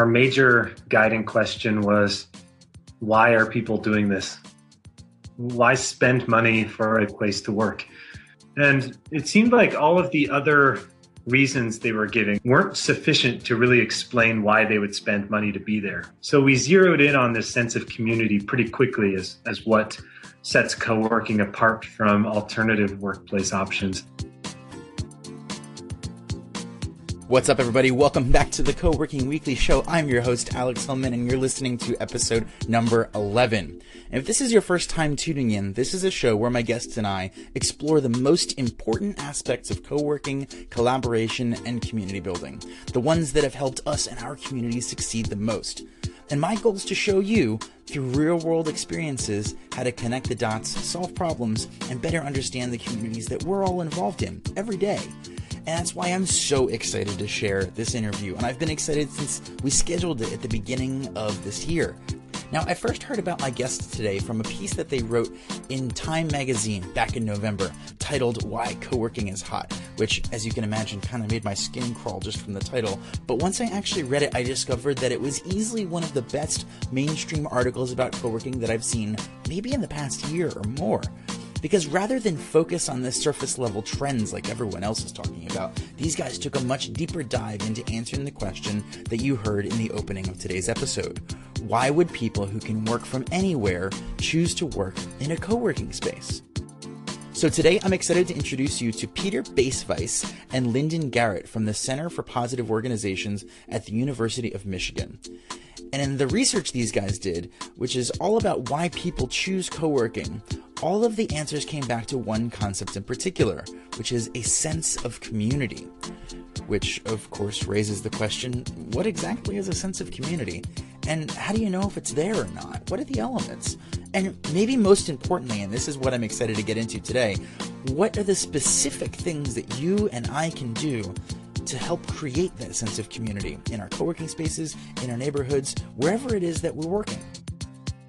our major guiding question was why are people doing this? Why spend money for a place to work? And it seemed like all of the other reasons they were giving weren't sufficient to really explain why they would spend money to be there. So we zeroed in on this sense of community pretty quickly as, as what sets co working apart from alternative workplace options. What's up, everybody? Welcome back to the Co Working Weekly Show. I'm your host, Alex Hillman, and you're listening to episode number 11. And if this is your first time tuning in, this is a show where my guests and I explore the most important aspects of co working, collaboration, and community building. The ones that have helped us and our community succeed the most. And my goal is to show you, through real world experiences, how to connect the dots, solve problems, and better understand the communities that we're all involved in every day. And that's why I'm so excited to share this interview. And I've been excited since we scheduled it at the beginning of this year. Now, I first heard about my guests today from a piece that they wrote in Time magazine back in November titled Why Co-working is Hot, which, as you can imagine, kind of made my skin crawl just from the title. But once I actually read it, I discovered that it was easily one of the best mainstream articles about co-working that I've seen maybe in the past year or more. Because rather than focus on the surface level trends like everyone else is talking about, these guys took a much deeper dive into answering the question that you heard in the opening of today's episode. Why would people who can work from anywhere choose to work in a co working space? So today I'm excited to introduce you to Peter Bacevice and Lyndon Garrett from the Center for Positive Organizations at the University of Michigan. And in the research these guys did, which is all about why people choose co working, all of the answers came back to one concept in particular, which is a sense of community. Which, of course, raises the question what exactly is a sense of community? And how do you know if it's there or not? What are the elements? And maybe most importantly, and this is what I'm excited to get into today, what are the specific things that you and I can do to help create that sense of community in our co working spaces, in our neighborhoods, wherever it is that we're working?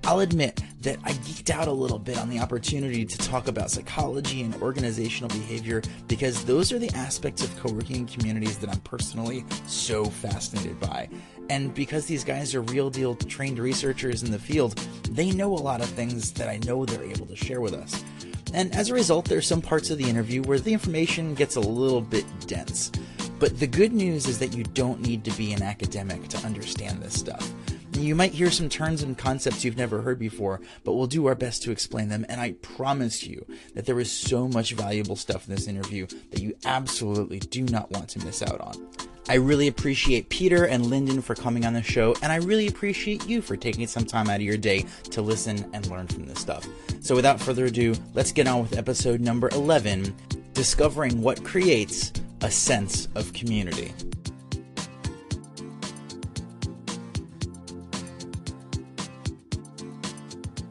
I'll admit that I geeked out a little bit on the opportunity to talk about psychology and organizational behavior because those are the aspects of co working communities that I'm personally so fascinated by. And because these guys are real deal trained researchers in the field, they know a lot of things that I know they're able to share with us. And as a result, there's some parts of the interview where the information gets a little bit dense. But the good news is that you don't need to be an academic to understand this stuff. You might hear some terms and concepts you've never heard before, but we'll do our best to explain them. And I promise you that there is so much valuable stuff in this interview that you absolutely do not want to miss out on. I really appreciate Peter and Lyndon for coming on the show, and I really appreciate you for taking some time out of your day to listen and learn from this stuff. So, without further ado, let's get on with episode number 11 Discovering What Creates a sense of community.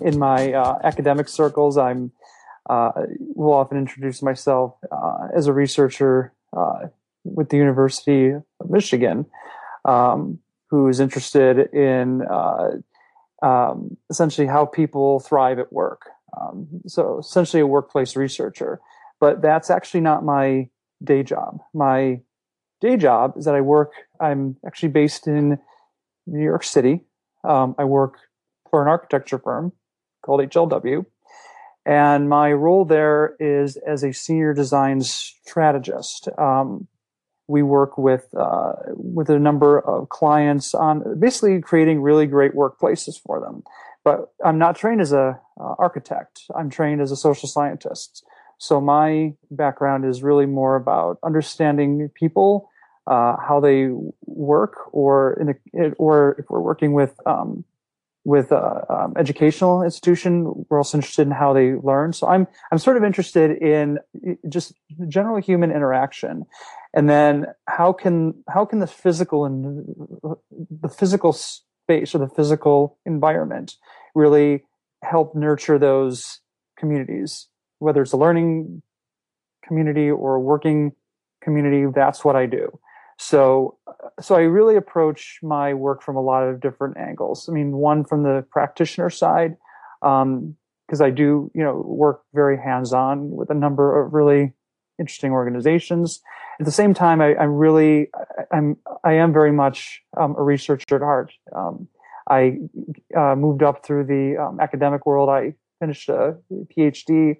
In my uh, academic circles, I'm uh, will often introduce myself uh, as a researcher uh, with the University of Michigan, um, who is interested in uh, um, essentially how people thrive at work. Um, so essentially, a workplace researcher. But that's actually not my day job. My day job is that I work, I'm actually based in New York City. Um, I work for an architecture firm called HLW. And my role there is as a senior design strategist. Um, we work with uh, with a number of clients on basically creating really great workplaces for them. But I'm not trained as a uh, architect. I'm trained as a social scientist. So my background is really more about understanding people, uh, how they work, or in or if we're working with um, with a um, educational institution, we're also interested in how they learn. So I'm I'm sort of interested in just general human interaction, and then how can how can the physical and the physical space or the physical environment really help nurture those communities whether it's a learning community or a working community, that's what I do. So, so I really approach my work from a lot of different angles. I mean, one from the practitioner side, because um, I do, you know, work very hands-on with a number of really interesting organizations, at the same time, I, am really, I, am I am very much um, a researcher at heart. Um, I uh, moved up through the um, academic world. I finished a PhD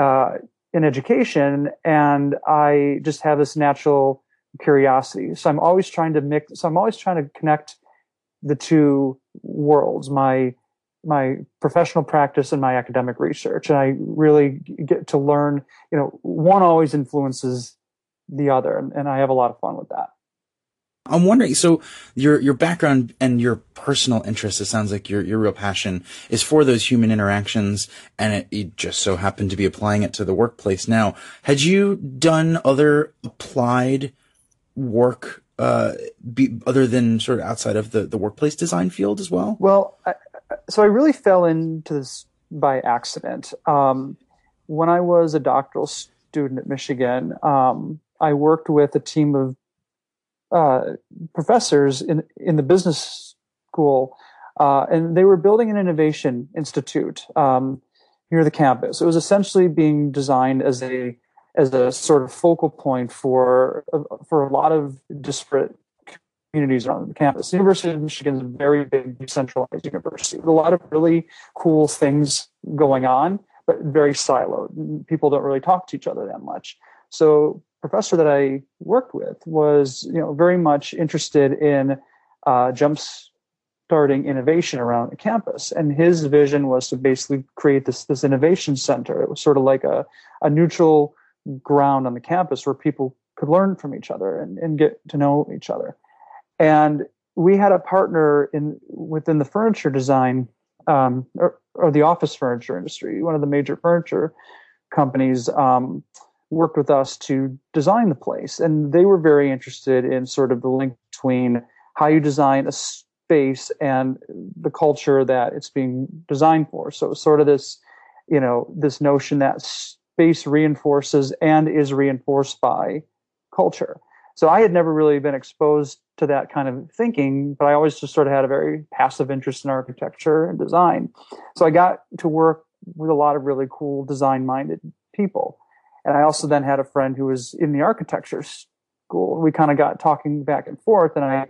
uh, in education, and I just have this natural curiosity. So I'm always trying to mix. So I'm always trying to connect the two worlds. My my professional practice and my academic research and i really get to learn you know one always influences the other and, i have a lot of fun with that I'm wondering, so your your background and your personal interest, it sounds like your your real passion is for those human interactions, and it, you just so happen to be applying it to the workplace now. Had you done other applied work, uh, be, other than sort of outside of the the workplace design field as well? Well, I, so I really fell into this by accident. Um, when I was a doctoral student at Michigan, um, I worked with a team of uh, professors in in the business school, uh, and they were building an innovation institute um, near the campus. It was essentially being designed as a as a sort of focal point for for a lot of disparate communities around the campus. The University of Michigan is a very big decentralized university with a lot of really cool things going on, but very siloed. People don't really talk to each other that much. So professor that I worked with was, you know, very much interested in uh, jump starting innovation around the campus, and his vision was to basically create this this innovation center. It was sort of like a a neutral ground on the campus where people could learn from each other and, and get to know each other. And we had a partner in within the furniture design um, or, or, the office furniture industry, one of the major furniture companies. Um, worked with us to design the place. And they were very interested in sort of the link between how you design a space and the culture that it's being designed for. So it was sort of this, you know, this notion that space reinforces and is reinforced by culture. So I had never really been exposed to that kind of thinking, but I always just sort of had a very passive interest in architecture and design. So I got to work with a lot of really cool design minded people. And I also then had a friend who was in the architecture school. We kind of got talking back and forth, and I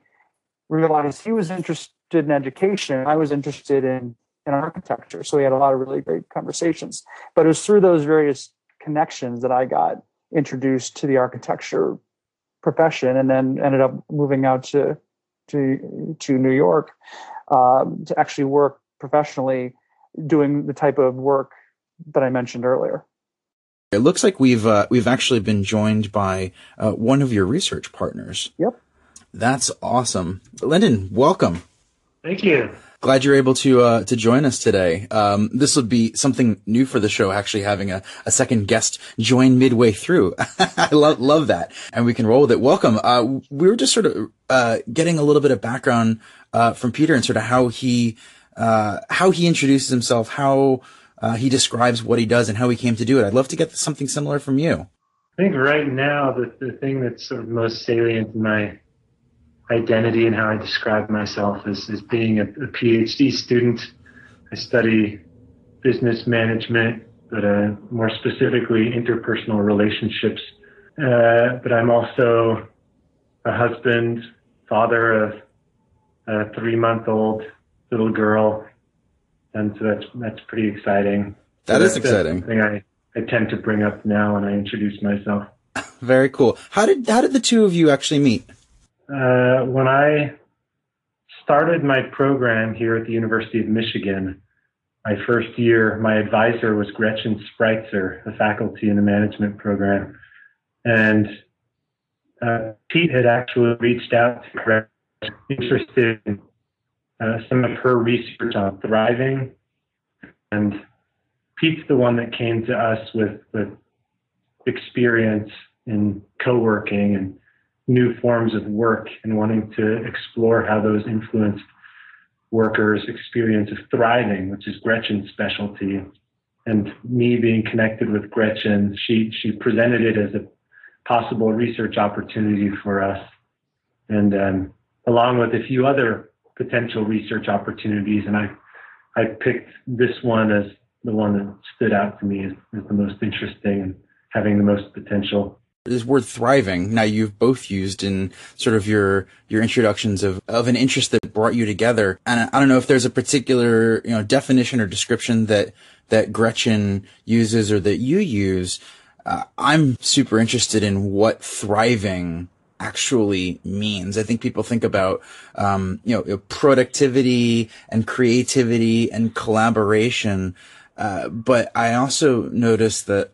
realized he was interested in education. and I was interested in, in architecture. So we had a lot of really great conversations. But it was through those various connections that I got introduced to the architecture profession and then ended up moving out to to to New York um, to actually work professionally doing the type of work that I mentioned earlier. It looks like we've uh, we've actually been joined by uh, one of your research partners. Yep. That's awesome, Lyndon. Welcome. Thank you. Glad you're able to uh, to join us today. Um, this would be something new for the show, actually having a, a second guest join midway through. I love love that, and we can roll with it. Welcome. Uh, we were just sort of uh, getting a little bit of background uh, from Peter and sort of how he how he introduces himself, how uh, he describes what he does and how he came to do it. I'd love to get something similar from you. I think right now the, the thing that's sort of most salient in my identity and how I describe myself is, is being a, a PhD student. I study business management, but uh, more specifically interpersonal relationships. Uh, but I'm also a husband, father of a three month old little girl, and so that's that's pretty exciting. That so is exciting. Thing I I tend to bring up now when I introduce myself. Very cool. How did how did the two of you actually meet? Uh, when I started my program here at the University of Michigan, my first year, my advisor was Gretchen Spreitzer, a faculty in the management program, and uh, Pete had actually reached out to Gretchen, interested in uh, some of her research on thriving. And Pete's the one that came to us with, with experience in co-working and new forms of work and wanting to explore how those influenced workers' experience of thriving, which is Gretchen's specialty. And me being connected with Gretchen, she, she presented it as a possible research opportunity for us. And um, along with a few other potential research opportunities, and I I picked this one as the one that stood out to me as, as the most interesting and having the most potential. this word thriving. Now you've both used in sort of your your introductions of of an interest that brought you together. And I don't know if there's a particular you know definition or description that that Gretchen uses or that you use. Uh, I'm super interested in what thriving actually means. I think people think about, um, you know, productivity and creativity and collaboration. Uh, but I also noticed that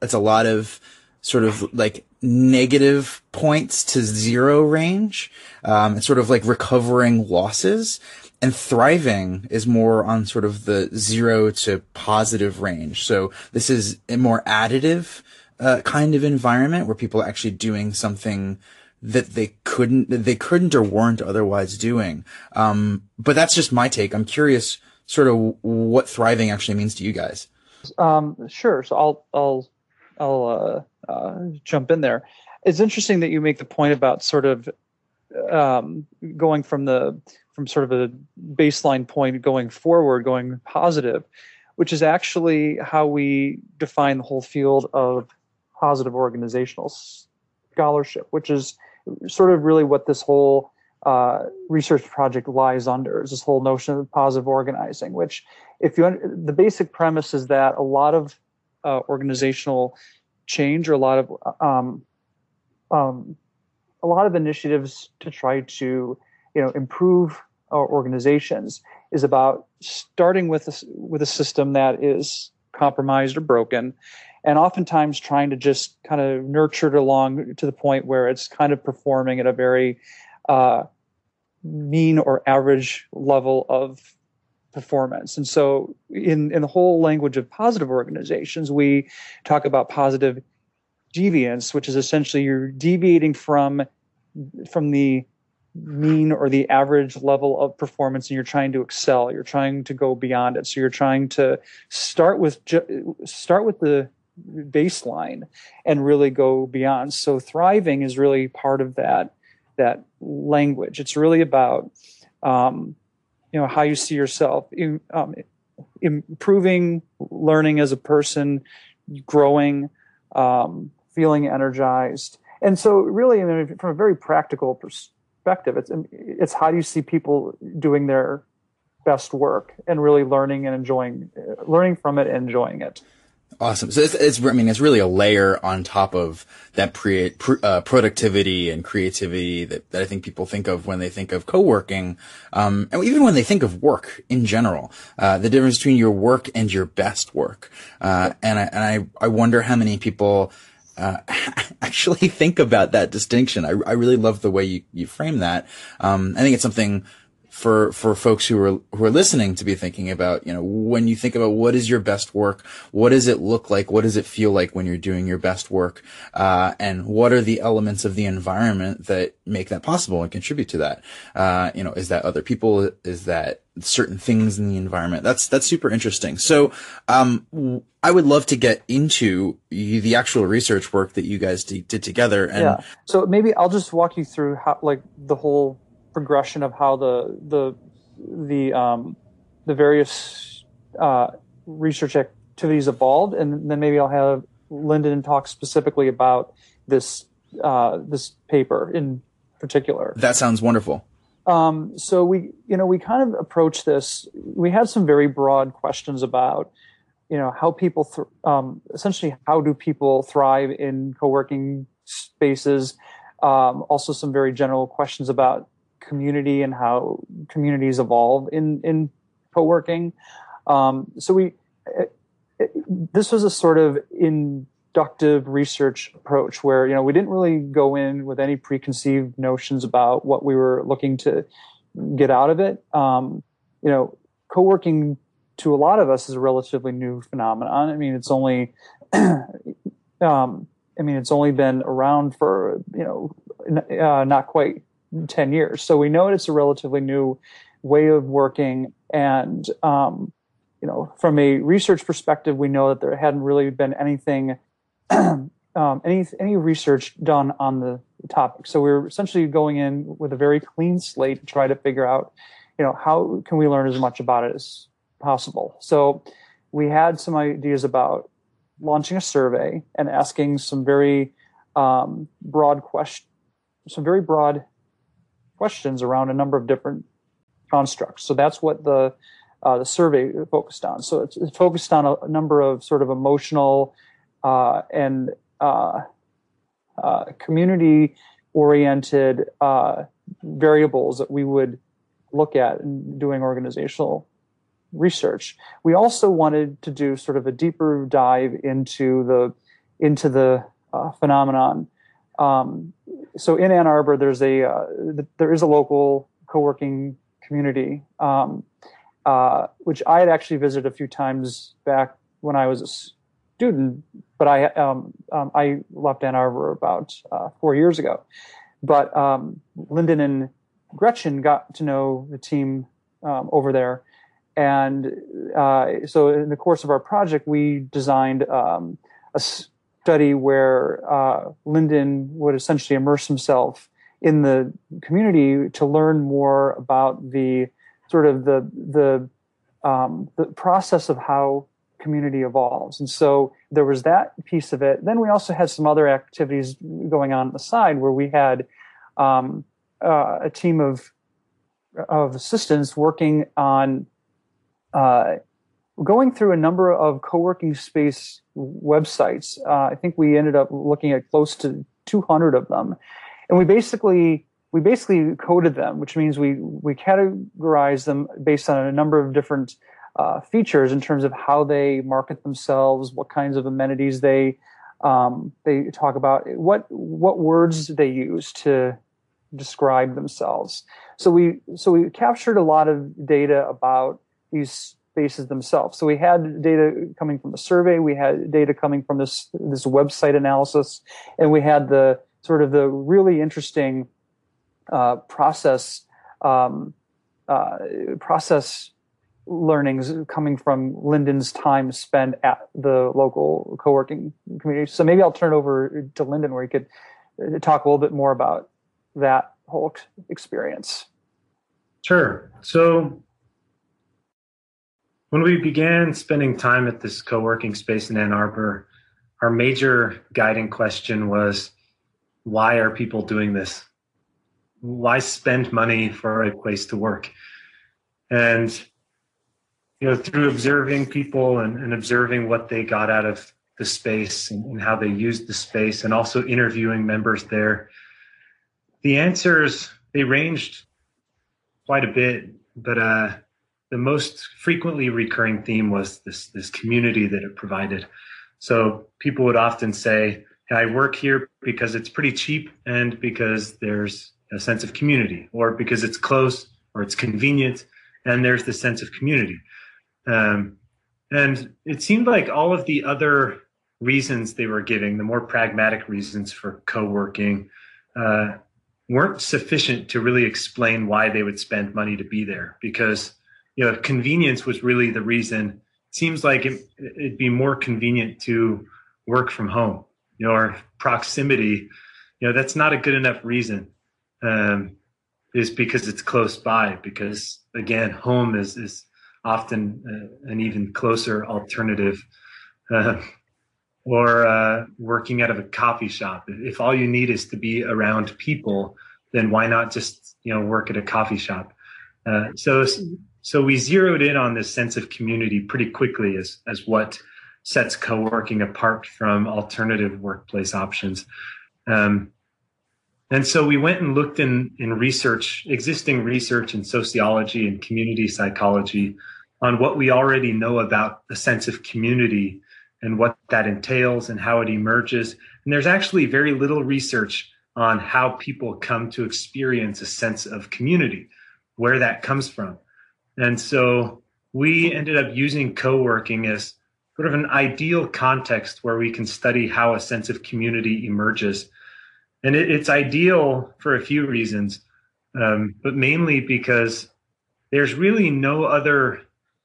it's a lot of sort of like negative points to zero range. Um, it's sort of like recovering losses and thriving is more on sort of the zero to positive range. So this is a more additive, uh, kind of environment where people are actually doing something that they couldn't, they couldn't or weren't otherwise doing. Um, but that's just my take. I'm curious sort of what thriving actually means to you guys. Um, sure. So I'll, I'll, I'll, uh, uh, jump in there. It's interesting that you make the point about sort of, um, going from the, from sort of a baseline point going forward, going positive, which is actually how we define the whole field of positive organizational scholarship, which is sort of really what this whole uh, research project lies under is this whole notion of positive organizing, which if you the basic premise is that a lot of uh, organizational change or a lot of um, um, a lot of initiatives to try to you know improve our organizations is about starting with a, with a system that is compromised or broken and oftentimes trying to just kind of nurture it along to the point where it's kind of performing at a very uh, mean or average level of performance. And so, in in the whole language of positive organizations, we talk about positive deviance, which is essentially you're deviating from from the mean or the average level of performance and you're trying to excel you're trying to go beyond it so you're trying to start with start with the baseline and really go beyond. So thriving is really part of that that language. It's really about um, you know how you see yourself, um, improving, learning as a person, growing, um, feeling energized. And so, really, I mean, from a very practical perspective, it's it's how do you see people doing their best work and really learning and enjoying, learning from it, and enjoying it. Awesome. So it's, it's, I mean, it's really a layer on top of that pre, uh, productivity and creativity that, that I think people think of when they think of co-working. Um, and even when they think of work in general, uh, the difference between your work and your best work. Uh, and I, and I, I wonder how many people, uh, actually think about that distinction. I, I really love the way you, you frame that. Um, I think it's something for for folks who are who are listening to be thinking about you know when you think about what is your best work what does it look like what does it feel like when you're doing your best work uh, and what are the elements of the environment that make that possible and contribute to that? Uh, you know is that other people? Is that certain things in the environment? That's that's super interesting. So um, I would love to get into the actual research work that you guys did together and yeah. So maybe I'll just walk you through how like the whole progression of how the the the um, the various uh, research activities evolved, and then maybe I'll have Lyndon talk specifically about this uh, this paper in particular. That sounds wonderful. Um, so we, you know, we kind of approach this. We had some very broad questions about, you know, how people, th- um, essentially, how do people thrive in co-working spaces? Um, also, some very general questions about community and how communities evolve in in co-working. Um, so we it, it, this was a sort of inductive research approach where you know we didn't really go in with any preconceived notions about what we were looking to get out of it. Um, you know, co-working to a lot of us is a relatively new phenomenon. I mean, it's only um, I mean, it's only been around for you know uh, not quite 10 years. So we know it's a relatively new way of working. And, um, you know, from a research perspective, we know that there hadn't really been anything, um, any, any research done on the topic. So we we're essentially going in with a very clean slate to try to figure out, you know, how can we learn as much about it as possible. So we had some ideas about launching a survey and asking some very um, broad question, some very broad questions around a number of different constructs. So that's what the uh, the survey focused on. So it's, it's focused on a, a, number of sort of emotional uh, and uh, uh community oriented uh, variables that we would look at in doing organizational research. We also wanted to do sort of a deeper dive into the into the uh, phenomenon. Um, so in Ann Arbor, there's a uh, there is a local co-working community, um, uh, which I had actually visited a few times back when I was a student, but I um, um I left Ann Arbor about uh, four years ago. But um, Lyndon and Gretchen got to know the team um, over there, and uh, so in the course of our project, we designed a study where uh, Lyndon would essentially immerse himself in the community to learn more about the sort of the the um, the process of how community evolves. And so there was that piece of it. Then we also had some other activities going on, on the side where we had um, uh, a team of of assistants working on uh, going through a number of co-working space websites. Uh, I think we ended up looking at close to 200 of them, and we basically we basically coded them, which means we we categorized them based on a number of different uh, features in terms of how they market themselves, what kinds of amenities they um, they talk about, what what words they use to describe themselves. So we so we captured a lot of data about these spaces themselves. So we had data coming from the survey, we had data coming from this this website analysis, and we had the sort of the really interesting uh, process um, uh, process learnings coming from Lyndon's time spent at the local co-working community. So maybe I'll turn it over to Lyndon where he could uh, talk a little bit more about that whole experience. Sure. So when we began spending time at this co-working space in Ann Arbor, our major guiding question was why are people doing this? Why spend money for a place to work? And you know, through observing people and, and observing what they got out of the space and, and how they used the space, and also interviewing members there, the answers they ranged quite a bit, but uh, the most frequently recurring theme was this this community that it provided. So people would often say, hey, "I work here because it's pretty cheap and because there's a sense of community, or because it's close or it's convenient, and there's the sense of community." Um, and it seemed like all of the other reasons they were giving, the more pragmatic reasons for co-working, uh, weren't sufficient to really explain why they would spend money to be there because you know convenience was really the reason it seems like it, would be more convenient to work from home you know or proximity you know that's not a good enough reason um, is because it's close by because again home is is often uh, an even closer alternative uh, or uh, working out of a coffee shop. If all you need is to be around people, then why not just you know work at a coffee shop? Uh, so so we zeroed in on this sense of community pretty quickly as as what sets co-working apart from alternative workplace options. Um, and so we went and looked in in research, existing research in sociology and community psychology, on what we already know about the sense of community and what that entails and how it emerges. And there's actually very little research on how people come to experience a sense of community, where that comes from. And so we ended up using co working as sort of an ideal context where we can study how a sense of community emerges. And it, it's ideal for a few reasons, um, but mainly because there's really no other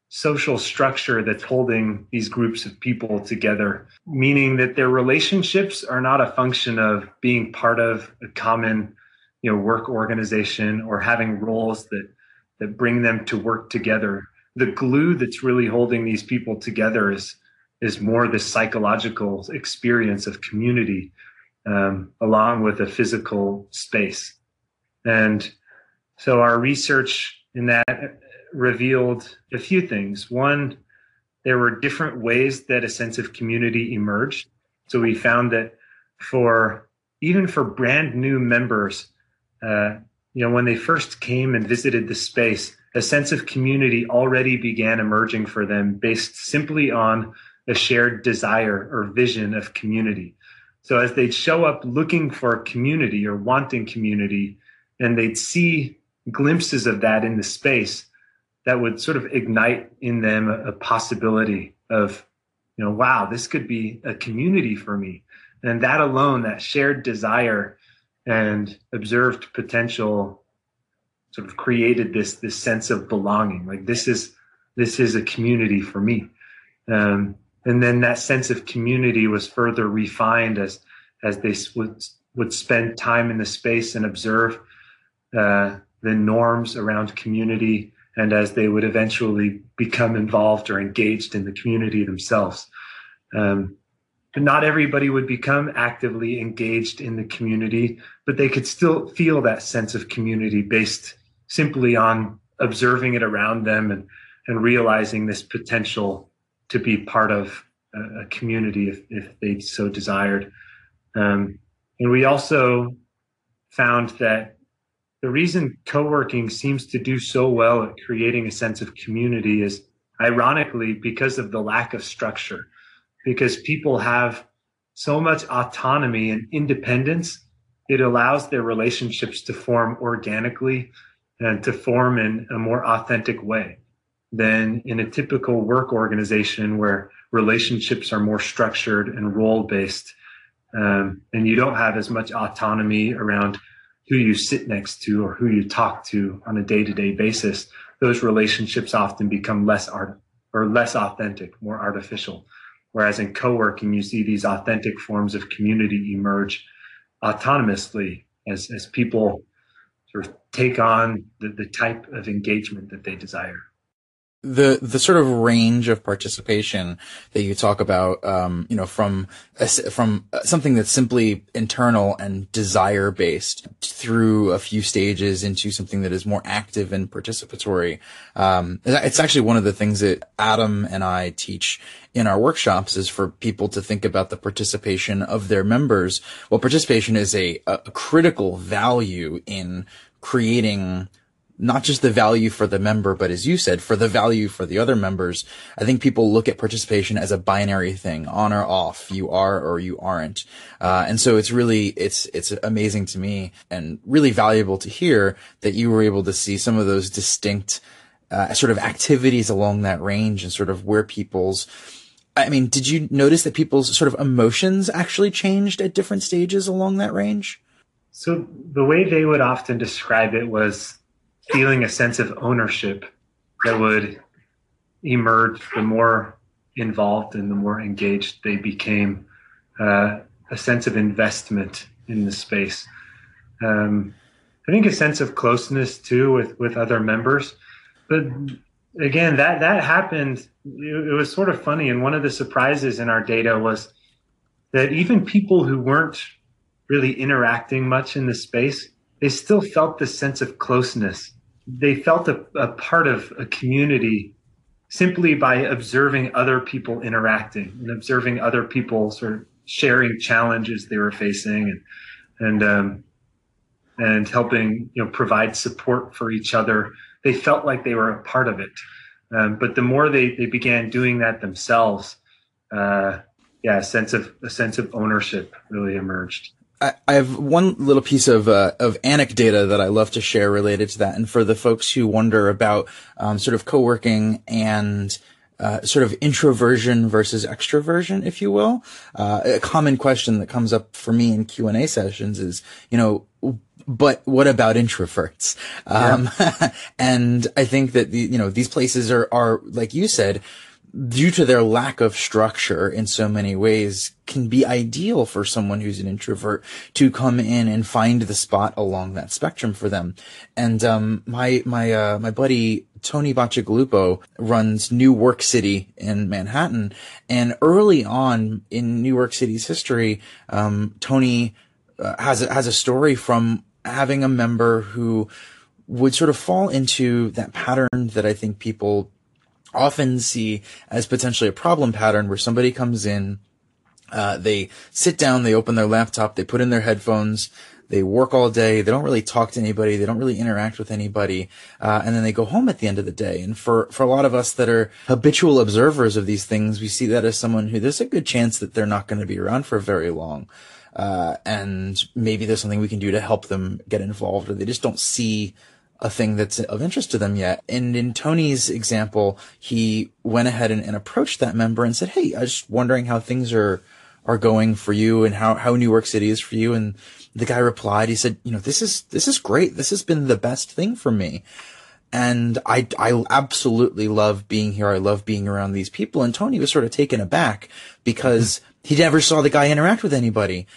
social structure that's holding these groups of people together, meaning that their relationships are not a function of being part of a common, you know, work organization or having roles that that bring them to work together. The glue that's really holding these people together is is more the psychological experience of community. um, along with a physical space. And so our research in that revealed a few things. One, there were different ways that a sense of community emerged. So we found that for even for brand new members, uh, you know, when they first came and visited the space, a sense of community already began emerging for them based simply on a shared desire or vision of community. So as they'd show up looking for community or wanting community, and they'd see glimpses of that in the space, that would sort of ignite in them a, possibility of, you know, wow, this could be a community for me. And that alone, that shared desire and observed potential sort of created this this sense of belonging. Like this is this is a community for me. Um, and then that sense of community was further refined as as they would would spend time in the space and observe uh, the norms around community and as they would eventually become involved or engaged in the community themselves. Um, not everybody would become actively engaged in the community but they could still feel that sense of community based simply on observing it around them and, and realizing this potential to be part of a, a community if, if they so desired. Um, and we also found that the reason co-working seems to do so well at creating a sense of community is ironically because of the lack of structure because people have so much autonomy and independence it allows their relationships to form organically and to form in a more authentic way than in a typical work organization where relationships are more structured and role based. Um, and you don't have as much autonomy around who you sit next to or who you talk to on a day to day basis. Those relationships often become less art or less authentic, more artificial. Whereas in co-working, you see these authentic forms of community emerge autonomously as, as people sort of take on the, the type of engagement that they desire the the sort of range of participation that you talk about, um, you know, from from something that's simply internal and desire based through a few stages into something that is more active and participatory. Um, it's actually one of the things that Adam and I teach in our workshops is for people to think about the participation of their members. Well, participation is a, a critical value in creating not just the value for the member, but as you said, for the value for the other members. I think people look at participation as a binary thing, on or off. You are or you aren't. Uh, and so it's really, it's, it's amazing to me and really valuable to hear that you were able to see some of those distinct, uh, sort of activities along that range and sort of where people's, I mean, did you notice that people's sort of emotions actually changed at different stages along that range? So the way they would often describe it was feeling a sense of ownership that would emerge the more involved and the more engaged they became, uh, a sense of investment in the space. Um, I think a sense of closeness too with with other members, but again, that that happened. It, it was sort of funny, and one of the surprises in our data was that even people who weren't really interacting much in the space, they still felt this sense of closeness they felt a, a part of a community simply by observing other people interacting and observing other people sort of sharing challenges they were facing and and um, and helping you know provide support for each other. They felt like they were a part of it. Um, but the more they, they began doing that themselves, uh, yeah, a sense of a sense of ownership really emerged. I, have one little piece of uh, of anecdata that I love to share related to that, and for the folks who wonder about um, sort of co-working and uh, sort of introversion versus extroversion, if you will. Uh, a common question that comes up for me in Q and A sessions is, you know, but what about introverts? Um, and I think that the, you know these places are are like you said due to their lack of structure in so many ways can be ideal for someone who's an introvert to come in and find the spot along that spectrum for them. And um, my my uh, my buddy Tony Bacigalupo runs New Work City in Manhattan. And early on in New Work City's history, um, Tony uh, has a, has a story from having a member who would sort of fall into that pattern that I think people often see as potentially a problem pattern where somebody comes in, uh, they sit down, they open their laptop, they put in their headphones, they work all day. They don't really talk to anybody. They don't really interact with anybody. Uh, and then they go home at the end of the day. And for, for a lot of us that are habitual observers of these things, we see that as someone who there's a good chance that they're not going to be around for very long. Uh, and maybe there's something we can do to help them get involved or they just don't see a thing that's of interest to them yet. And in Tony's example, he went ahead and, and approached that member and said, Hey, I was just wondering how things are, are going for you and how, how New Work City is for you. And the guy replied, he said, you know, this is, this is great. This has been the best thing for me. And I, I absolutely love being here. I love being around these people. And Tony was sort of taken aback because he never saw the guy interact with anybody.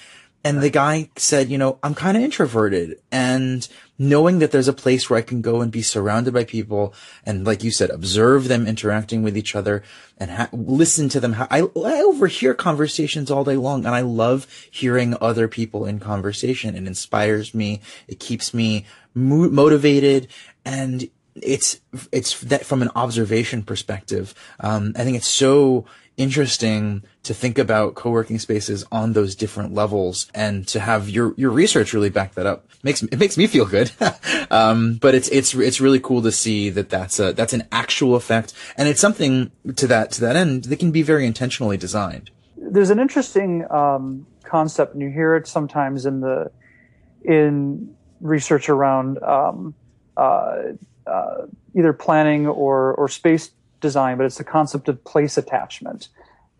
And the guy said, you know, I'm kind of introverted and knowing that there's a place where I can go and be surrounded by people and like you said, observe them interacting with each other and ha- listen to them. I, I overhear conversations all day long and I love hearing other people in conversation. It inspires me. It keeps me mo- motivated and it's, it's that from an observation perspective. Um, I think it's so interesting to think about co-working spaces on those different levels and to have your, your research really back that up makes, it makes me feel good. um, but it's, it's, it's really cool to see that that's a, that's an actual effect. And it's something to that, to that end that can be very intentionally designed. There's an interesting, um, concept and you hear it sometimes in the, in research around, um, uh, uh, either planning or, or space design, but it's the concept of place attachment.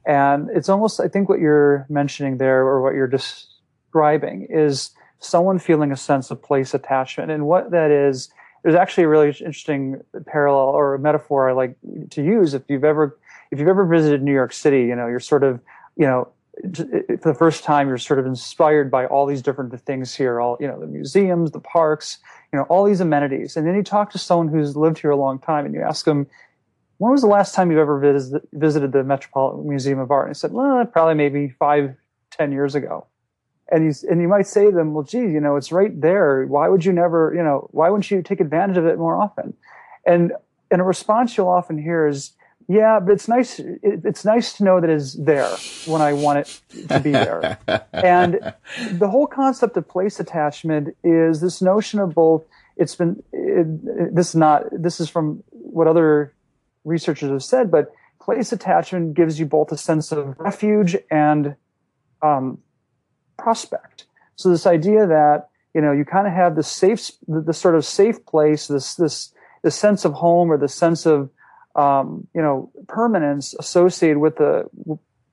And it's almost, I think what you're mentioning there or what you're describing is someone feeling a sense of place attachment. And what that is, there's actually a really interesting parallel or metaphor I like to use. If you've ever, if you've ever visited New York City, you know, you're sort of, you know, for the first time, you're sort of inspired by all these different things here, all, you know, the museums, the parks, you know, all these amenities. And then you talk to someone who's lived here a long time and you ask them, when was the last time you've ever visit, visited the Metropolitan Museum of Art? And he said, well, probably maybe five, ten years ago. And he's, and you might say to them, well, gee, you know, it's right there. Why would you never, you know, why wouldn't you take advantage of it more often? And, and a response you'll often hear is, yeah, but it's nice. It, it's nice to know that it's there when I want it to be there. and the whole concept of place attachment is this notion of both. It's been it, this is not. This is from what other researchers have said, but place attachment gives you both a sense of refuge and um, prospect. So this idea that you know you kind of have the safe, the, sort of safe place, this this the sense of home or the sense of um, you know permanence associated with the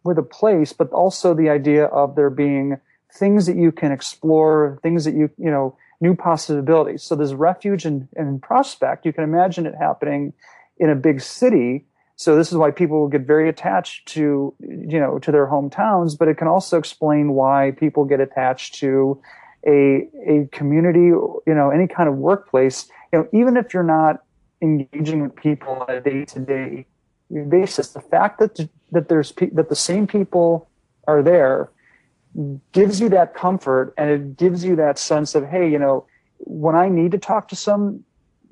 with a place, but also the idea of there being things that you can explore, things that you you know new possibilities. So there's refuge and, and prospect. You can imagine it happening in a big city. So this is why people get very attached to, you know, to their hometowns, but it can also explain why people get attached to a, a community, you know, any kind of workplace, you know, even if you're not engaging with people on a day to day basis, the fact that, that there's, that the same people are there gives you that comfort and it gives you that sense of, Hey, you know, when I need to talk to some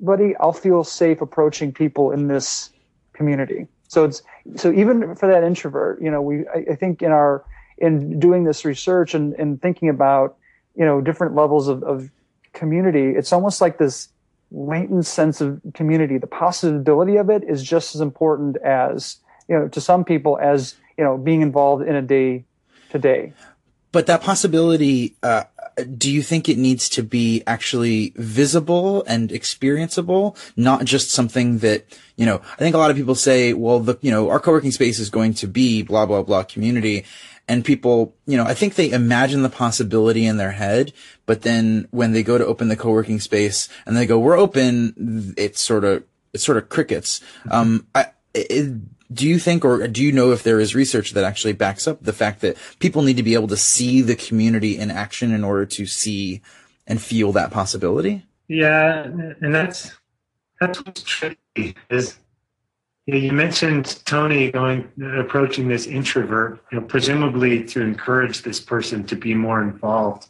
buddy, I'll feel safe approaching people in this community. So it's so even for that introvert, you know, we I, I think in our in doing this research and, and thinking about you know different levels of, of community, it's almost like this latent sense of community. The possibility of it is just as important as you know to some people as you know being involved in a day to day. But that possibility, uh, do you think it needs to be actually visible and experienceable, not just something that, you know, I think a lot of people say, well, the, you know, our co-working space is going to be blah, blah, blah community. And people, you know, I think they imagine the possibility in their head, but then when they go to open the co-working space and they go, we're open, it's sort of, it's sort of crickets. Um, I, it, do you think or do you know if there is research that actually backs up the fact that people need to be able to see the community in action in order to see and feel that possibility? Yeah, and that's that's what's tricky is you, mentioned Tony going approaching this introvert, you know, presumably to encourage this person to be more involved,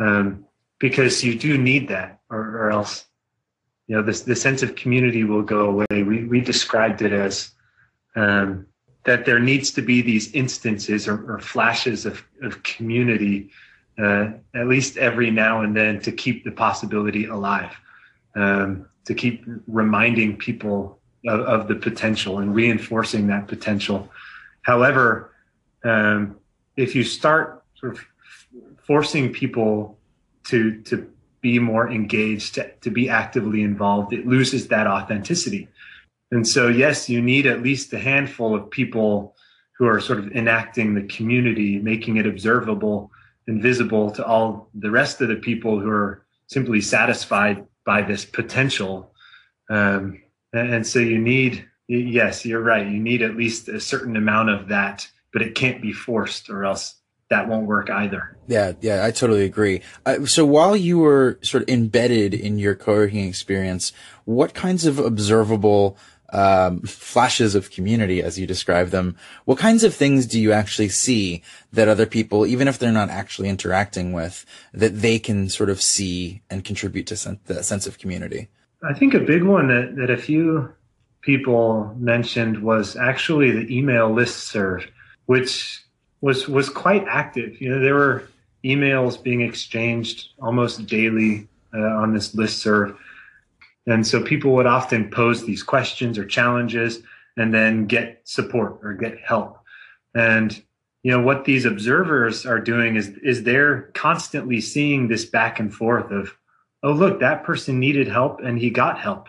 um, because you do need that, or, or else, you know, this the sense of community will go away. We we described it as um, that there needs to be these instances or, or flashes of of community, uh, at least every now and then, to keep the possibility alive, um, to keep reminding people of, of the potential and reinforcing that potential. However, um, if you start sort of forcing people to to be more engaged, to, to be actively involved, it loses that authenticity. And so, yes, you need at least a handful of people who are sort of enacting the community, making it observable and visible to all the rest of the people who are simply satisfied by this potential. Um, and so you need, yes, you're right. You need at least a certain amount of that, but it can't be forced or else that won't work either. Yeah, yeah, I totally agree. Uh, so while you were sort of embedded in your co-working experience, what kinds of observable um, flashes of community, as you describe them, what kinds of things do you actually see that other people, even if they're not actually interacting with, that they can sort of see and contribute to sen- that sense of community? I think a big one that, that a few people mentioned was actually the email list serve, which was was quite active. You know, there were emails being exchanged almost daily uh, on this list serve, and so people would often pose these questions or challenges, and then get support or get help. And you know what these observers are doing is is they're constantly seeing this back and forth of oh look that person needed help and he got help.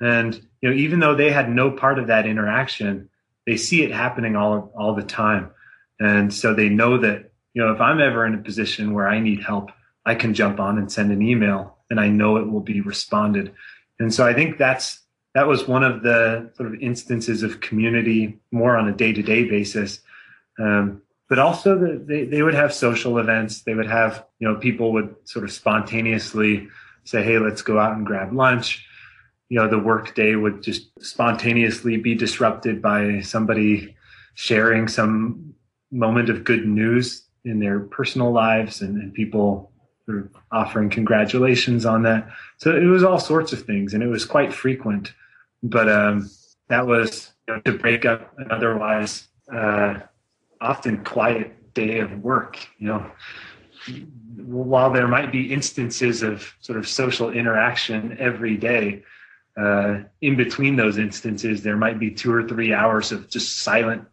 And you know even though they had no part of that interaction they see it happening all all the time. And so they know that you know if i'm ever in a position where i need help i can jump on and send an email and i know it will be responded and so i think that's that was one of the sort of instances of community more on a day-to-day basis. Um, but also the, they, they would have social events. They would have you know people would sort of spontaneously say hey let's go out and grab lunch. You know the work day would just spontaneously be disrupted by somebody sharing some moment of good news in their personal lives and, and people offering congratulations on that so it was all sorts of things and it was quite frequent but um, that was you know, to break up an otherwise uh, often quiet day of work. You know, while there might be instances of sort of social interaction every day, uh, in between those instances, there might be two or three hours of just silent,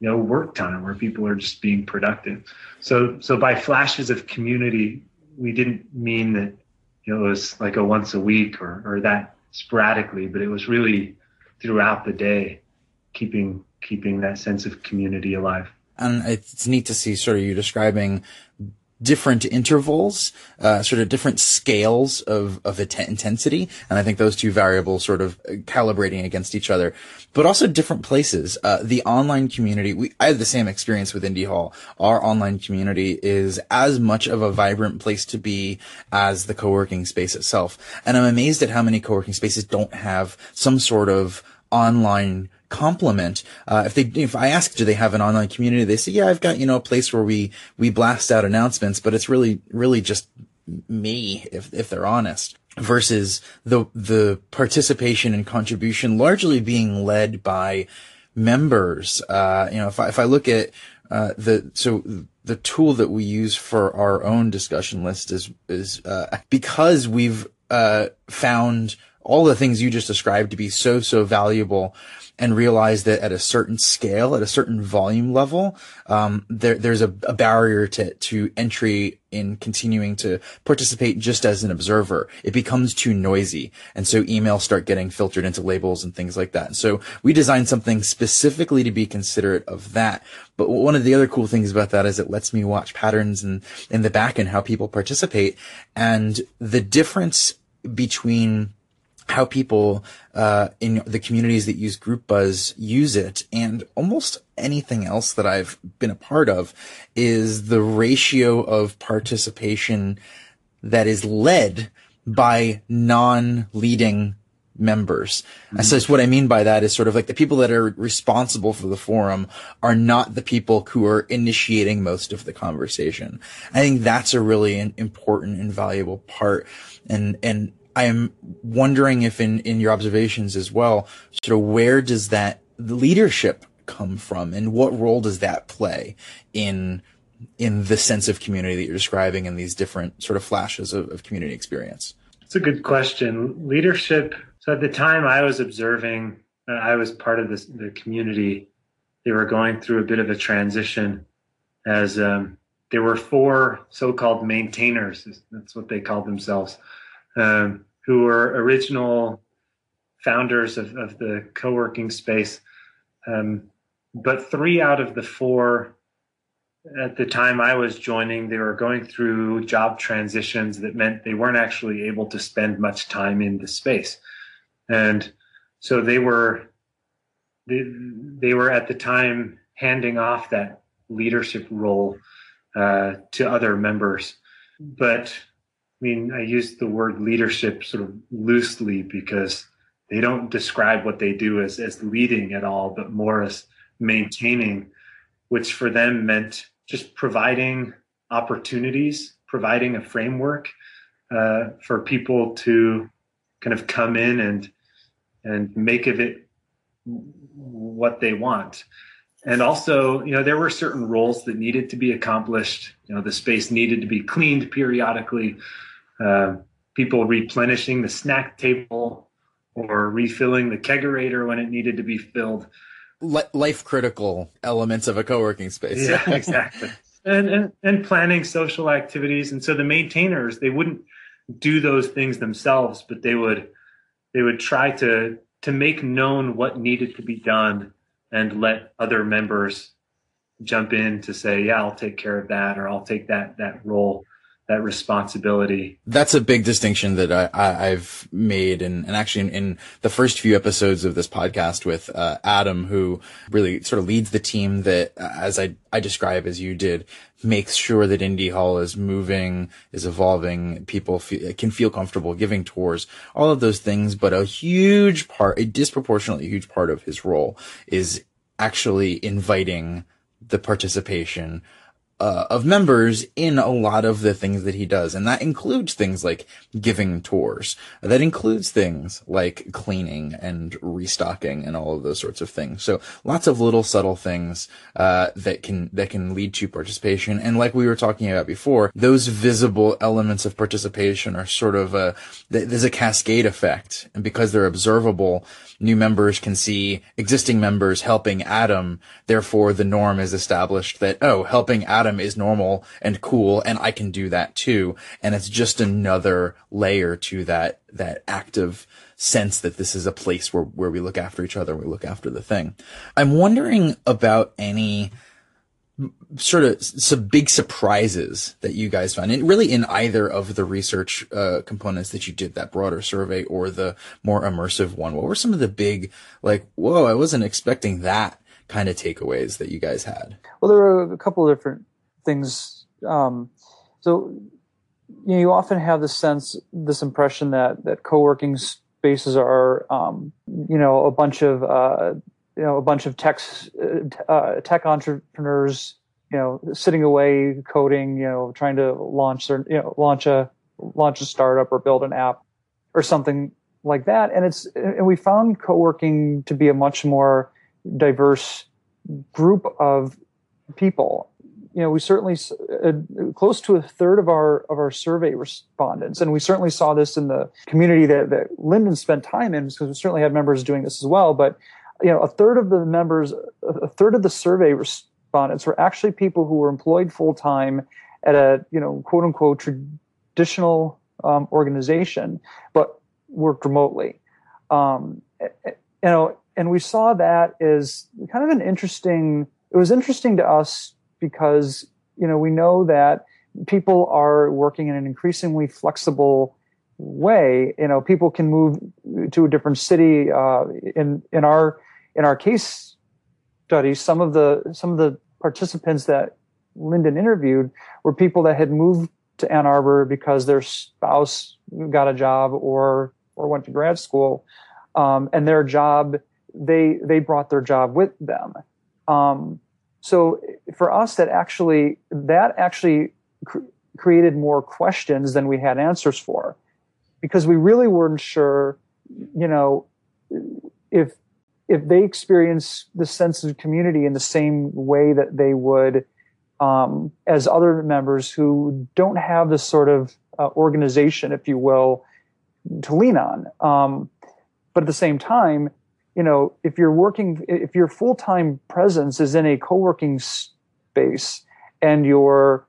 you know, work time where people are just being productive. So, so by flashes of community, we didn't mean that it was like a once a week or or that sporadically, but it was really throughout the day, keeping keeping that sense of community alive. And it's neat to see sort of you describing different intervals, uh, sort of different scales of, of intensity. And I think those two variables sort of calibrating against each other, but also different places. Uh, the online community, we, I had the same experience with Indy Hall. Our online community is as much of a vibrant place to be as the co-working space itself. And I'm amazed at how many co-working spaces don't have some sort of online complement. Uh, if they, if I ask, do they have an online community? They say, yeah, I've got, you know, a place where we, we blast out announcements, but it's really, really just me, if, if they're honest versus the, the participation and contribution largely being led by members. Uh, you know, if I, if I look at, uh, the, so the tool that we use for our own discussion list is, is, uh, because we've, uh, found all the things you just described to be so, so valuable and realize that at a certain scale, at a certain volume level, um, there, there's a, a, barrier to, to entry in continuing to participate just as an observer. It becomes too noisy. And so emails start getting filtered into labels and things like that. And so we designed something specifically to be considerate of that. But one of the other cool things about that is it lets me watch patterns in, in the back and how people participate and the difference between how people uh, in the communities that use GroupBuzz use it and almost anything else that i've been a part of is the ratio of participation that is led by non-leading members. Mm-hmm. So what I mean by that is sort of like the people that are responsible for the forum are not the people who are initiating most of the conversation. I think that's a really important and valuable part. And, and I am wondering if in, in your observations as well, sort of where does that leadership come from and what role does that play in in the sense of community that you're describing and these different sort of flashes of, of community experience? It's a good question. Leadership. So at the time I was observing, I was part of this, the community. They were going through a bit of a transition as um, there were four so-called maintainers. That's what they called themselves, um, who were original founders of, of the co-working space. Um, but three out of the four at the time I was joining, they were going through job transitions that meant they weren't actually able to spend much time in the space. And so they were they, they were at the time handing off that leadership role uh, to other members. But I mean, I use the word leadership sort of loosely because they don't describe what they do as, as leading at all, but more as maintaining, which for them meant just providing opportunities, providing a framework uh, for people to kind of come in and and make of it what they want. And also, you know, there were certain roles that needed to be accomplished. You know, the space needed to be cleaned periodically. Uh, people replenishing the snack table or refilling the kegerator when it needed to be filled life critical elements of a co-working space. Yeah, exactly. and, and and planning social activities. And so the maintainers, they wouldn't do those things themselves, but they would they would try to to make known what needed to be done and let other members jump in to say, yeah, I'll take care of that or I'll take that that role that responsibility. That's a big distinction that I, have made, and, and actually in, in, the first few episodes of this podcast with uh, Adam, who really sort of leads the team that, as I I describe as you did, makes sure that Indy Hall is moving, is evolving, people feel, can feel comfortable giving tours, all of those things. But a huge part, a disproportionately huge part of his role is actually inviting the participation uh, of members in a lot of the things that he does. And that includes things like giving tours. That includes things like cleaning and restocking and all of those sorts of things. So lots of little subtle things, uh, that can, that can lead to participation. And like we were talking about before, those visible elements of participation are sort of a, there's a cascade effect. And because they're observable, new members can see existing members helping Adam. Therefore, the norm is established that, oh, helping Adam is normal and cool, and I can do that too. And it's just another layer to that, that active sense that this is a place where, where we look after each other, and we look after the thing. I'm wondering about any, sort of some big surprises that you guys found and really in either of the research uh, components that you did that broader survey or the more immersive one what were some of the big like whoa i wasn't expecting that kind of takeaways that you guys had well there were a couple of different things um, so you know you often have this sense this impression that that co-working spaces are um, you know a bunch of uh, you know a bunch of tech uh, tech entrepreneurs you know sitting away coding you know trying to launch their you know launch a launch a startup or build an app or something like that. And it's and we found co-working to be a much more diverse group of people you know we certainly uh, close to a third of our of our survey respondents and we certainly saw this in the community that, that lyndon spent time in because we certainly had members doing this as well but you know, a third of the members, a third of the survey respondents were actually people who were employed full time at a, you know, quote unquote traditional um, organization, but worked remotely. Um, you know, and we saw that as kind of an interesting. It was interesting to us because you know we know that people are working in an increasingly flexible way. You know, people can move to a different city. Uh, in in our in our case studies, some of the some of the participants that Lyndon interviewed were people that had moved to Ann Arbor because their spouse got a job or or went to grad school um, and their job they they brought their job with them. Um, so for us, that actually that actually cr- created more questions than we had answers for, because we really weren't sure, you know, if if they experience the sense of community in the same way that they would um, as other members who don't have this sort of uh, organization, if you will, to lean on. Um, but at the same time, you know, if you're working, if your full time presence is in a co working space and your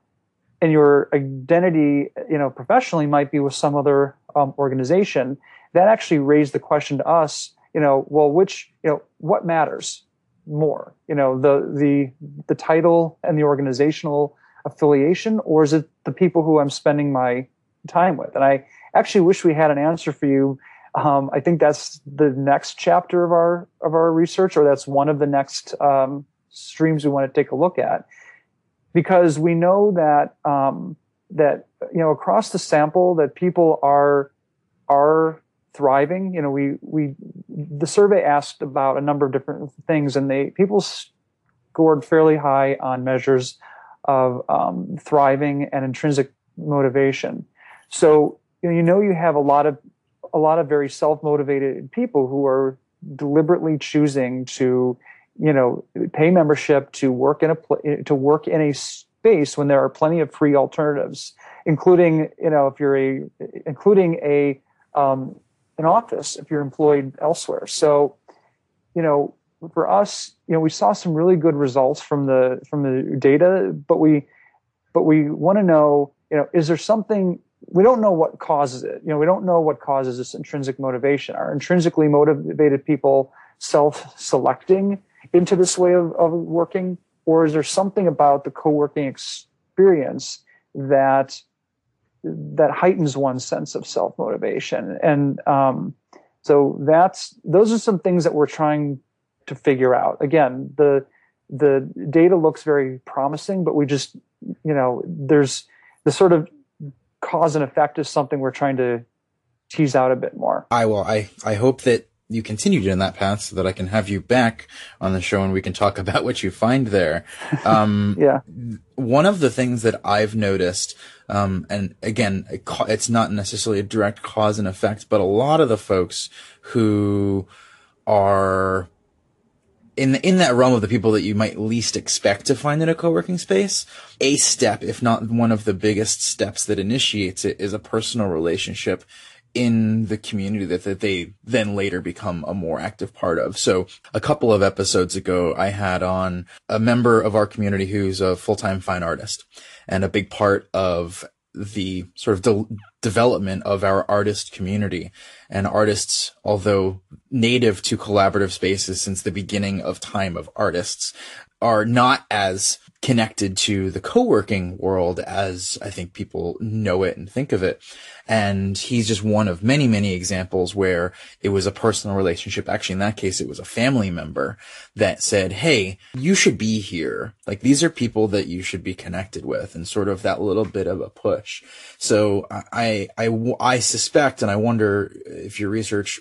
and your identity, you know, professionally might be with some other um, organization, that actually raised the question to us, you know, well, which, you know, what matters more, you know, the the the title and the organizational affiliation, or is it the people who I'm spending my time with? And I actually wish we had an answer for you um, I think that's the next chapter of our of our research, or that's one of the next um, streams we want to take a look at, because we know that um, that you know across the sample that people are are thriving. You know, we we the survey asked about a number of different things, and they people scored fairly high on measures of um, thriving and intrinsic motivation. So you know, you know you have a lot of a lot of very self-motivated people who are deliberately choosing to you know pay membership to work in a to work in a space when there are plenty of free alternatives including you know if you're a including a um, an office if you're employed elsewhere. So you know for us you know we saw some really good results from the from the data but we but we want to know you know is there something we don't know what causes it. You know, we don't know what causes this intrinsic motivation. Are intrinsically motivated people self-selecting into this way of, of working, or is there something about the co-working experience that that heightens one's sense of self-motivation? And um, so that's those are some things that we're trying to figure out. Again, the the data looks very promising, but we just you know there's the sort of cause and effect is something we're trying to tease out a bit more. I will. I, I hope that you continue in that path so that I can have you back on the show and we can talk about what you find there. Um, yeah. One of the things that I've noticed, um, and again, it's not necessarily a direct cause and effect, but a lot of the folks who are in in that realm of the people that you might least expect to find in a co-working space, a step, if not one of the biggest steps that initiates it, is a personal relationship in the community that, that they then later become a more active part of. So a couple of episodes ago, I had on a member of our community who's a full-time fine artist and a big part of the sort of de- development of our artist community. And artists, although native to collaborative spaces since the beginning of time of artists, are not as connected to the co-working world as I think people know it and think of it. And he's just one of many, many examples where it was a personal relationship. Actually, in that case, it was a family member that said, Hey, you should be here. Like these are people that you should be connected with and sort of that little bit of a push. So I, I, I suspect, and I wonder if your research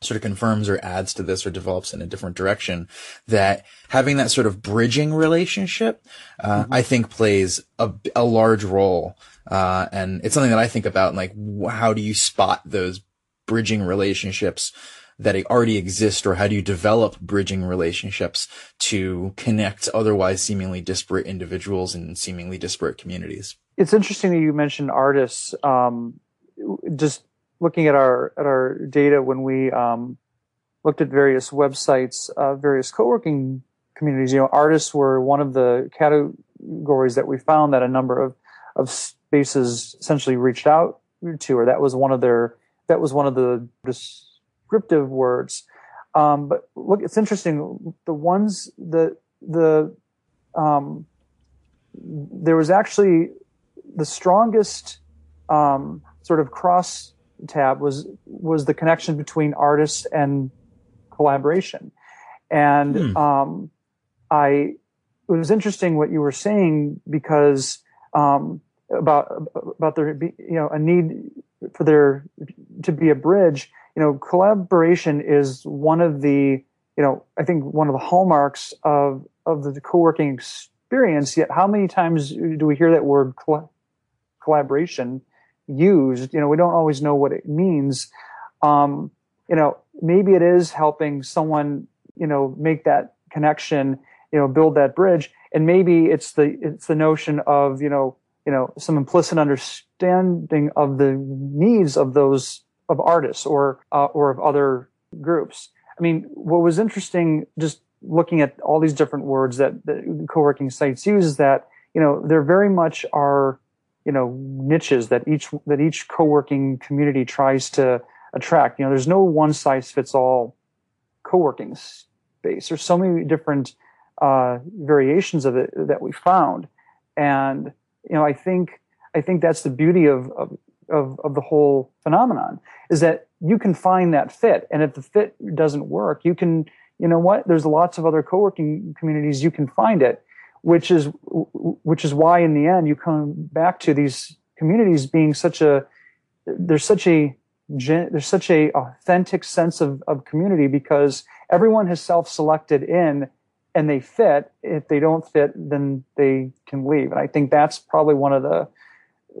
sort of confirms or adds to this or develops in a different direction that having that sort of bridging relationship, uh, mm-hmm. I think plays a, a large role. Uh, and it's something that I think about and like, how do you spot those bridging relationships that already exist or how do you develop bridging relationships to connect otherwise seemingly disparate individuals and seemingly disparate communities? It's interesting that you mentioned artists. Um, just looking at our at our data when we um, looked at various websites, uh, various co-working communities. You know, artists were one of the categories that we found that a number of of spaces essentially reached out to, or that was one of their that was one of the descriptive words. Um, but look, it's interesting. The ones the the um, there was actually the strongest um, sort of cross tab was was the connection between artists and collaboration, and hmm. um, I it was interesting what you were saying because um, about about there be, you know a need for there to be a bridge. you know, collaboration is one of the, you know, I think one of the hallmarks of of the co-working experience. Yet, how many times do we hear that word coll- collaboration used? You know, we don't always know what it means. Um, you know, maybe it is helping someone, you know, make that connection, you know, build that bridge, and maybe it's the it's the notion of you know, you know, some implicit understanding of the needs of those of artists or uh, or of other groups. I mean, what was interesting just looking at all these different words that the co-working sites use is that you know there very much are you know niches that each that each co-working community tries to attract. You know, there's no one size fits all co-working space. There's so many different uh, variations of it that we found, and you know, I think I think that's the beauty of, of of, of the whole phenomenon is that you can find that fit. And if the fit doesn't work, you can, you know what, there's lots of other co-working communities you can find it, which is, which is why in the end you come back to these communities being such a, there's such a, there's such a authentic sense of, of community because everyone has self-selected in and they fit. If they don't fit, then they can leave. And I think that's probably one of the,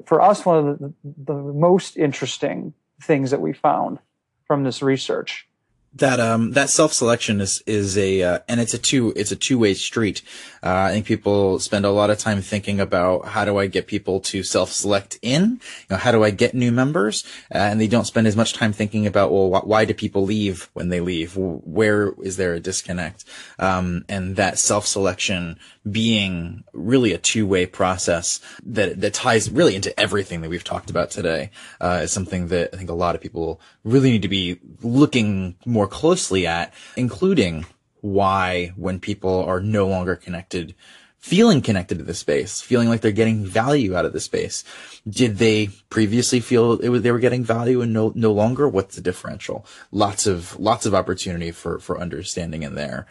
for us, one of the, the most interesting things that we found from this research that um that self selection is is a uh, and it's a two it's a two way street. Uh, I think people spend a lot of time thinking about how do I get people to self select in, you know, how do I get new members, uh, and they don't spend as much time thinking about well wh- why do people leave when they leave? Where is there a disconnect? Um, and that self selection being really a two way process that that ties really into everything that we've talked about today uh, is something that I think a lot of people really need to be looking more closely at, including why when people are no longer connected feeling connected to the space, feeling like they're getting value out of the space. Did they previously feel it was, they were getting value and no, no longer? What's the differential? Lots of, lots of opportunity for, for understanding in there.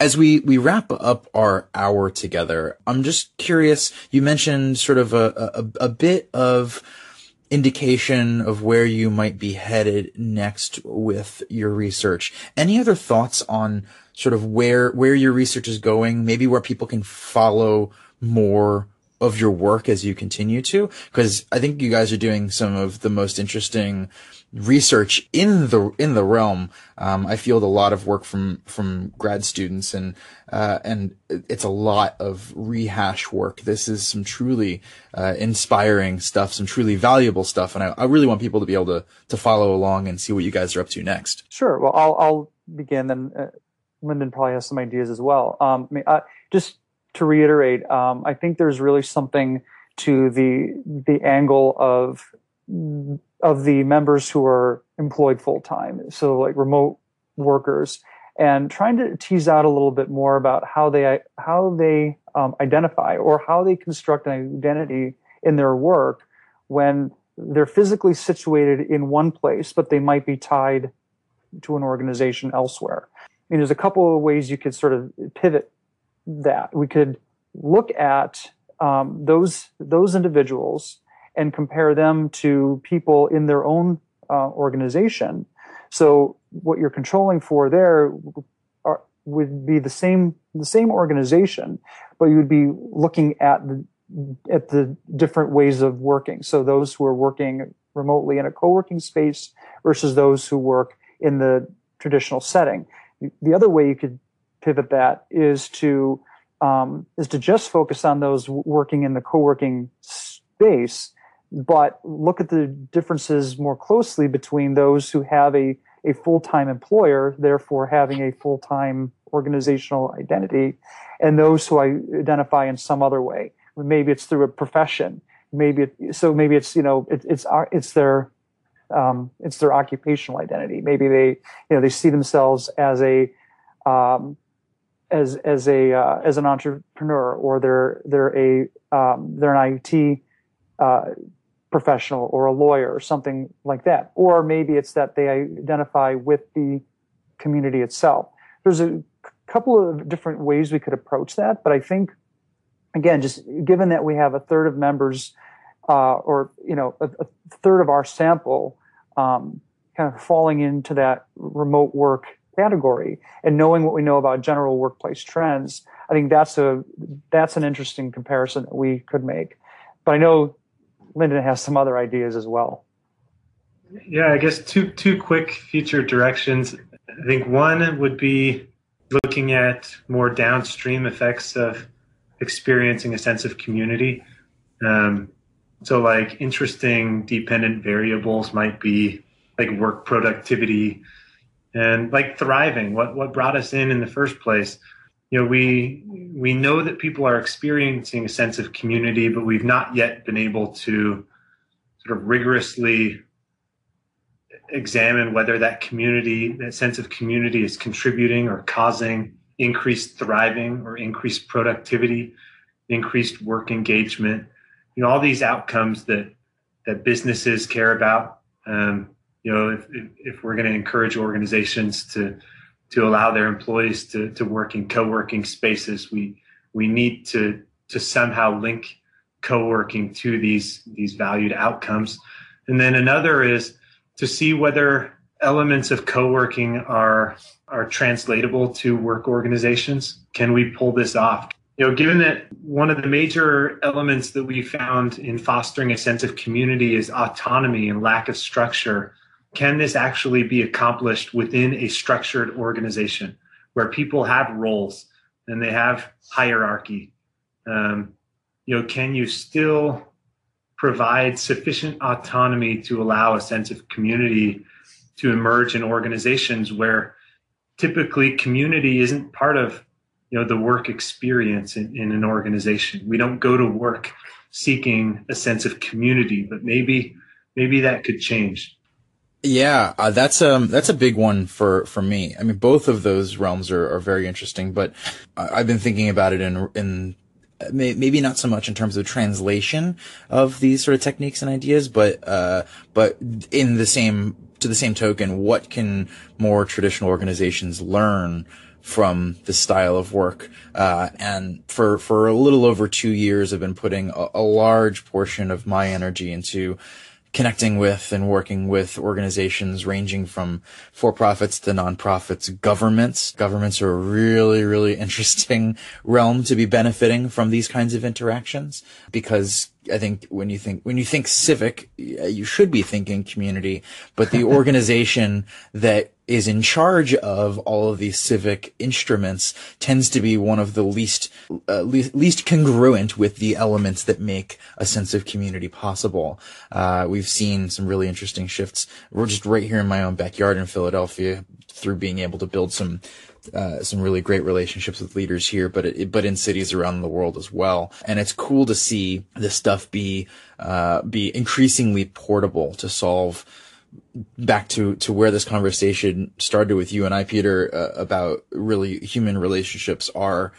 As we, we wrap up our hour together, I'm just curious. You mentioned sort of a, a, a bit of, indication of where you might be headed next with your research. Any other thoughts on sort of where where your research is going, maybe where people can follow more of your work as you continue to because I think you guys are doing some of the most interesting research in the in the realm. Um, I field a lot of work from from grad students, and uh, and it's a lot of rehash work. This is some truly uh, inspiring stuff, some truly valuable stuff, and I, I, really want people to be able to to follow along and see what you guys are up to next. Sure. Well, I'll I'll begin, and uh, Lyndon probably has some ideas as well. Um, I mean, uh, just to reiterate, um, I think there's really something to the the angle of of the members who are employed full time, so like remote workers, and trying to tease out a little bit more about how they how they um, identify or how they construct an identity in their work when they're physically situated in one place, but they might be tied to an organization elsewhere. I mean, there's a couple of ways you could sort of pivot that. We could look at um, those those individuals and compare them to people in their own uh, organization. So what you're controlling for there are, would be the same the same organization, but you would be looking at the at the different ways of working. So those who are working remotely in a co-working space versus those who work in the traditional setting. The other way you could pivot that is to um, is to just focus on those working in the co-working space, but look at the differences more closely between those who have a, a full-time employer, therefore having a full-time organizational identity, and those who identify in some other way. Maybe it's through a profession. Maybe it, so. Maybe it's you know it, it's it's their um, it's their occupational identity. Maybe they you know they see themselves as a um, as as a uh, as an entrepreneur or they're they're a um, they're an IT uh, professional or a lawyer or something like that or maybe it's that they identify with the community itself there's a couple of different ways we could approach that but I think again just given that we have a third of members uh, or you know a, a, third of our sample um, kind of falling into that remote work category and knowing what we know about general workplace trends, I think that's a that's an interesting comparison that we could make. But I know Lyndon has some other ideas as well. Yeah, I guess two two quick future directions. I think one would be looking at more downstream effects of experiencing a sense of community. Um, so, like interesting dependent variables might be like work productivity and like thriving. What what brought us in in the first place? You know, we we know that people are experiencing a sense of community, but we've not yet been able to sort of rigorously examine whether that community, that sense of community, is contributing or causing increased thriving or increased productivity, increased work engagement. You know, all these outcomes that that businesses care about. Um, you know, if, if we're going to encourage organizations to to allow their employees to to work in co-working spaces, we we need to to somehow link co-working to these these valued outcomes. And then another is to see whether elements of co-working are are translatable to work organizations. Can we pull this off? You know, given that one of the major elements that we found in fostering a sense of community is autonomy and lack of structure, can this actually be accomplished within a structured organization where people have roles and they have hierarchy? Um, you know, can you still provide sufficient autonomy to allow a sense of community to emerge in organizations where typically community isn't part of you know the work experience in, in an organization we don't go to work seeking a sense of community but maybe maybe that could change yeah, uh, that's um that's a big one for for me. I mean, both of those realms are, are very interesting, but I've been thinking about it in in maybe not so much in terms of translation of these sort of techniques and ideas, but uh, but in the same to the same token, what can more traditional organizations learn from this style of work? Uh, and for for a little over two years, I've been putting a, a large portion of my energy into connecting with and working with organizations ranging from for profits to nonprofits, governments. Governments are a really, really interesting realm to be benefiting from these kinds of interactions because I think when you think when you think civic, you should be thinking community, but the organization that is in charge of all of these civic instruments tends to be one of the least uh, least, least congruent with the elements that make a sense of community possible. Uh, we've seen some really interesting shifts. We're just right here in my own backyard in Philadelphia through being able to build some uh, some really great relationships with leaders here, but it, but in cities around the world as well. And it's cool to see this stuff be uh, be increasingly portable to solve. Back to to where this conversation started with you and I, Peter, uh, about really human relationships are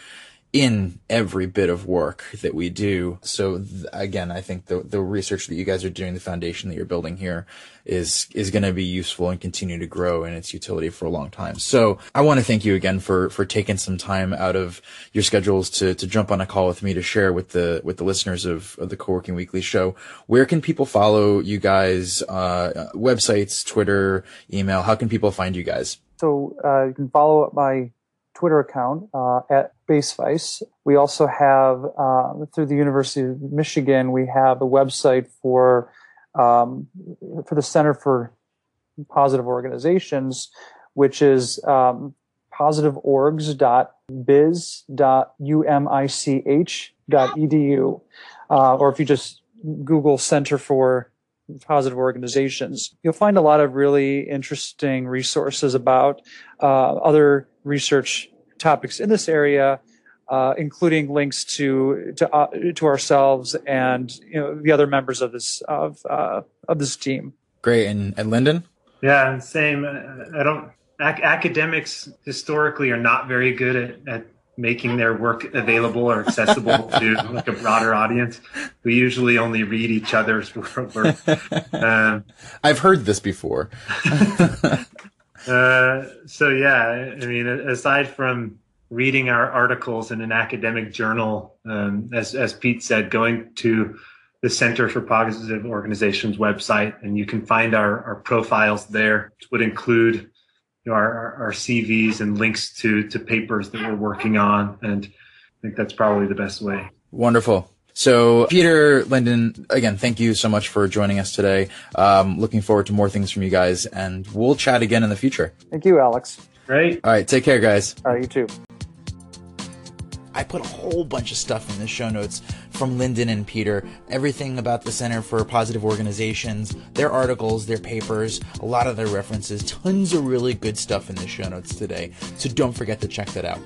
in every bit of work that we do. So th- again, I think the the research that you guys are doing, the foundation that you're building here is is going to be useful and continue to grow in its utility for a long time. So I want to thank you again for for taking some time out of your schedules to to jump on a call with me to share with the with the listeners of, of the Co-working Weekly show. Where can people follow you guys? Uh, websites, Twitter, email. How can people find you guys? So uh, you can follow up my Twitter account uh, at Bacevice. We also have, uh, through the University of Michigan, we have a website for um, for the Center for Positive Organizations, which is um, positiveorgs.biz.umich.edu. Uh, or if you just Google Center for Positive Organizations, you'll find a lot of really interesting resources about uh, other research topics in this area, uh, including links to to uh, to ourselves and you know the other members of this of uh, of this team. Great, and and Lyndon. Yeah, same. I don't. Ac- academics historically are not very good at, at making their work available or accessible to like a broader audience. We usually only read each other's work. Um, I've heard this before. Uh, so yeah, I mean, aside from reading our articles in an academic journal, um, as as Pete said, going to the Center for Positive Organizations website, and you can find our, our profiles there, which would include you know, our, our CVs and links to, to papers that we're working on. And I think that's probably the best way. Wonderful. So, Peter Lyndon, again, thank you so much for joining us today. Um, looking forward to more things from you guys, and we'll chat again in the future. Thank you, Alex. Great. All right, take care, guys. All right, you too. I put a whole bunch of stuff in the show notes from Lyndon and Peter. Everything about the Center for Positive Organizations, their articles, their papers, a lot of their references, tons of really good stuff in the show notes today. So don't forget to check that out.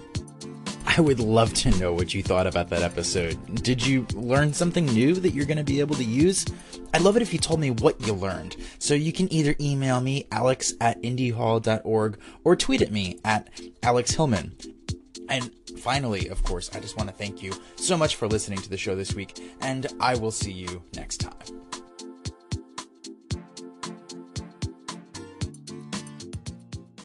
I would love to know what you thought about that episode. Did you learn something new that you're going to be able to use? I'd love it if you told me what you learned. So you can either email me, alex at indyhall.org, or tweet at me at Alex Hillman. And finally, of course, I just want to thank you so much for listening to the show this week, and I will see you next time.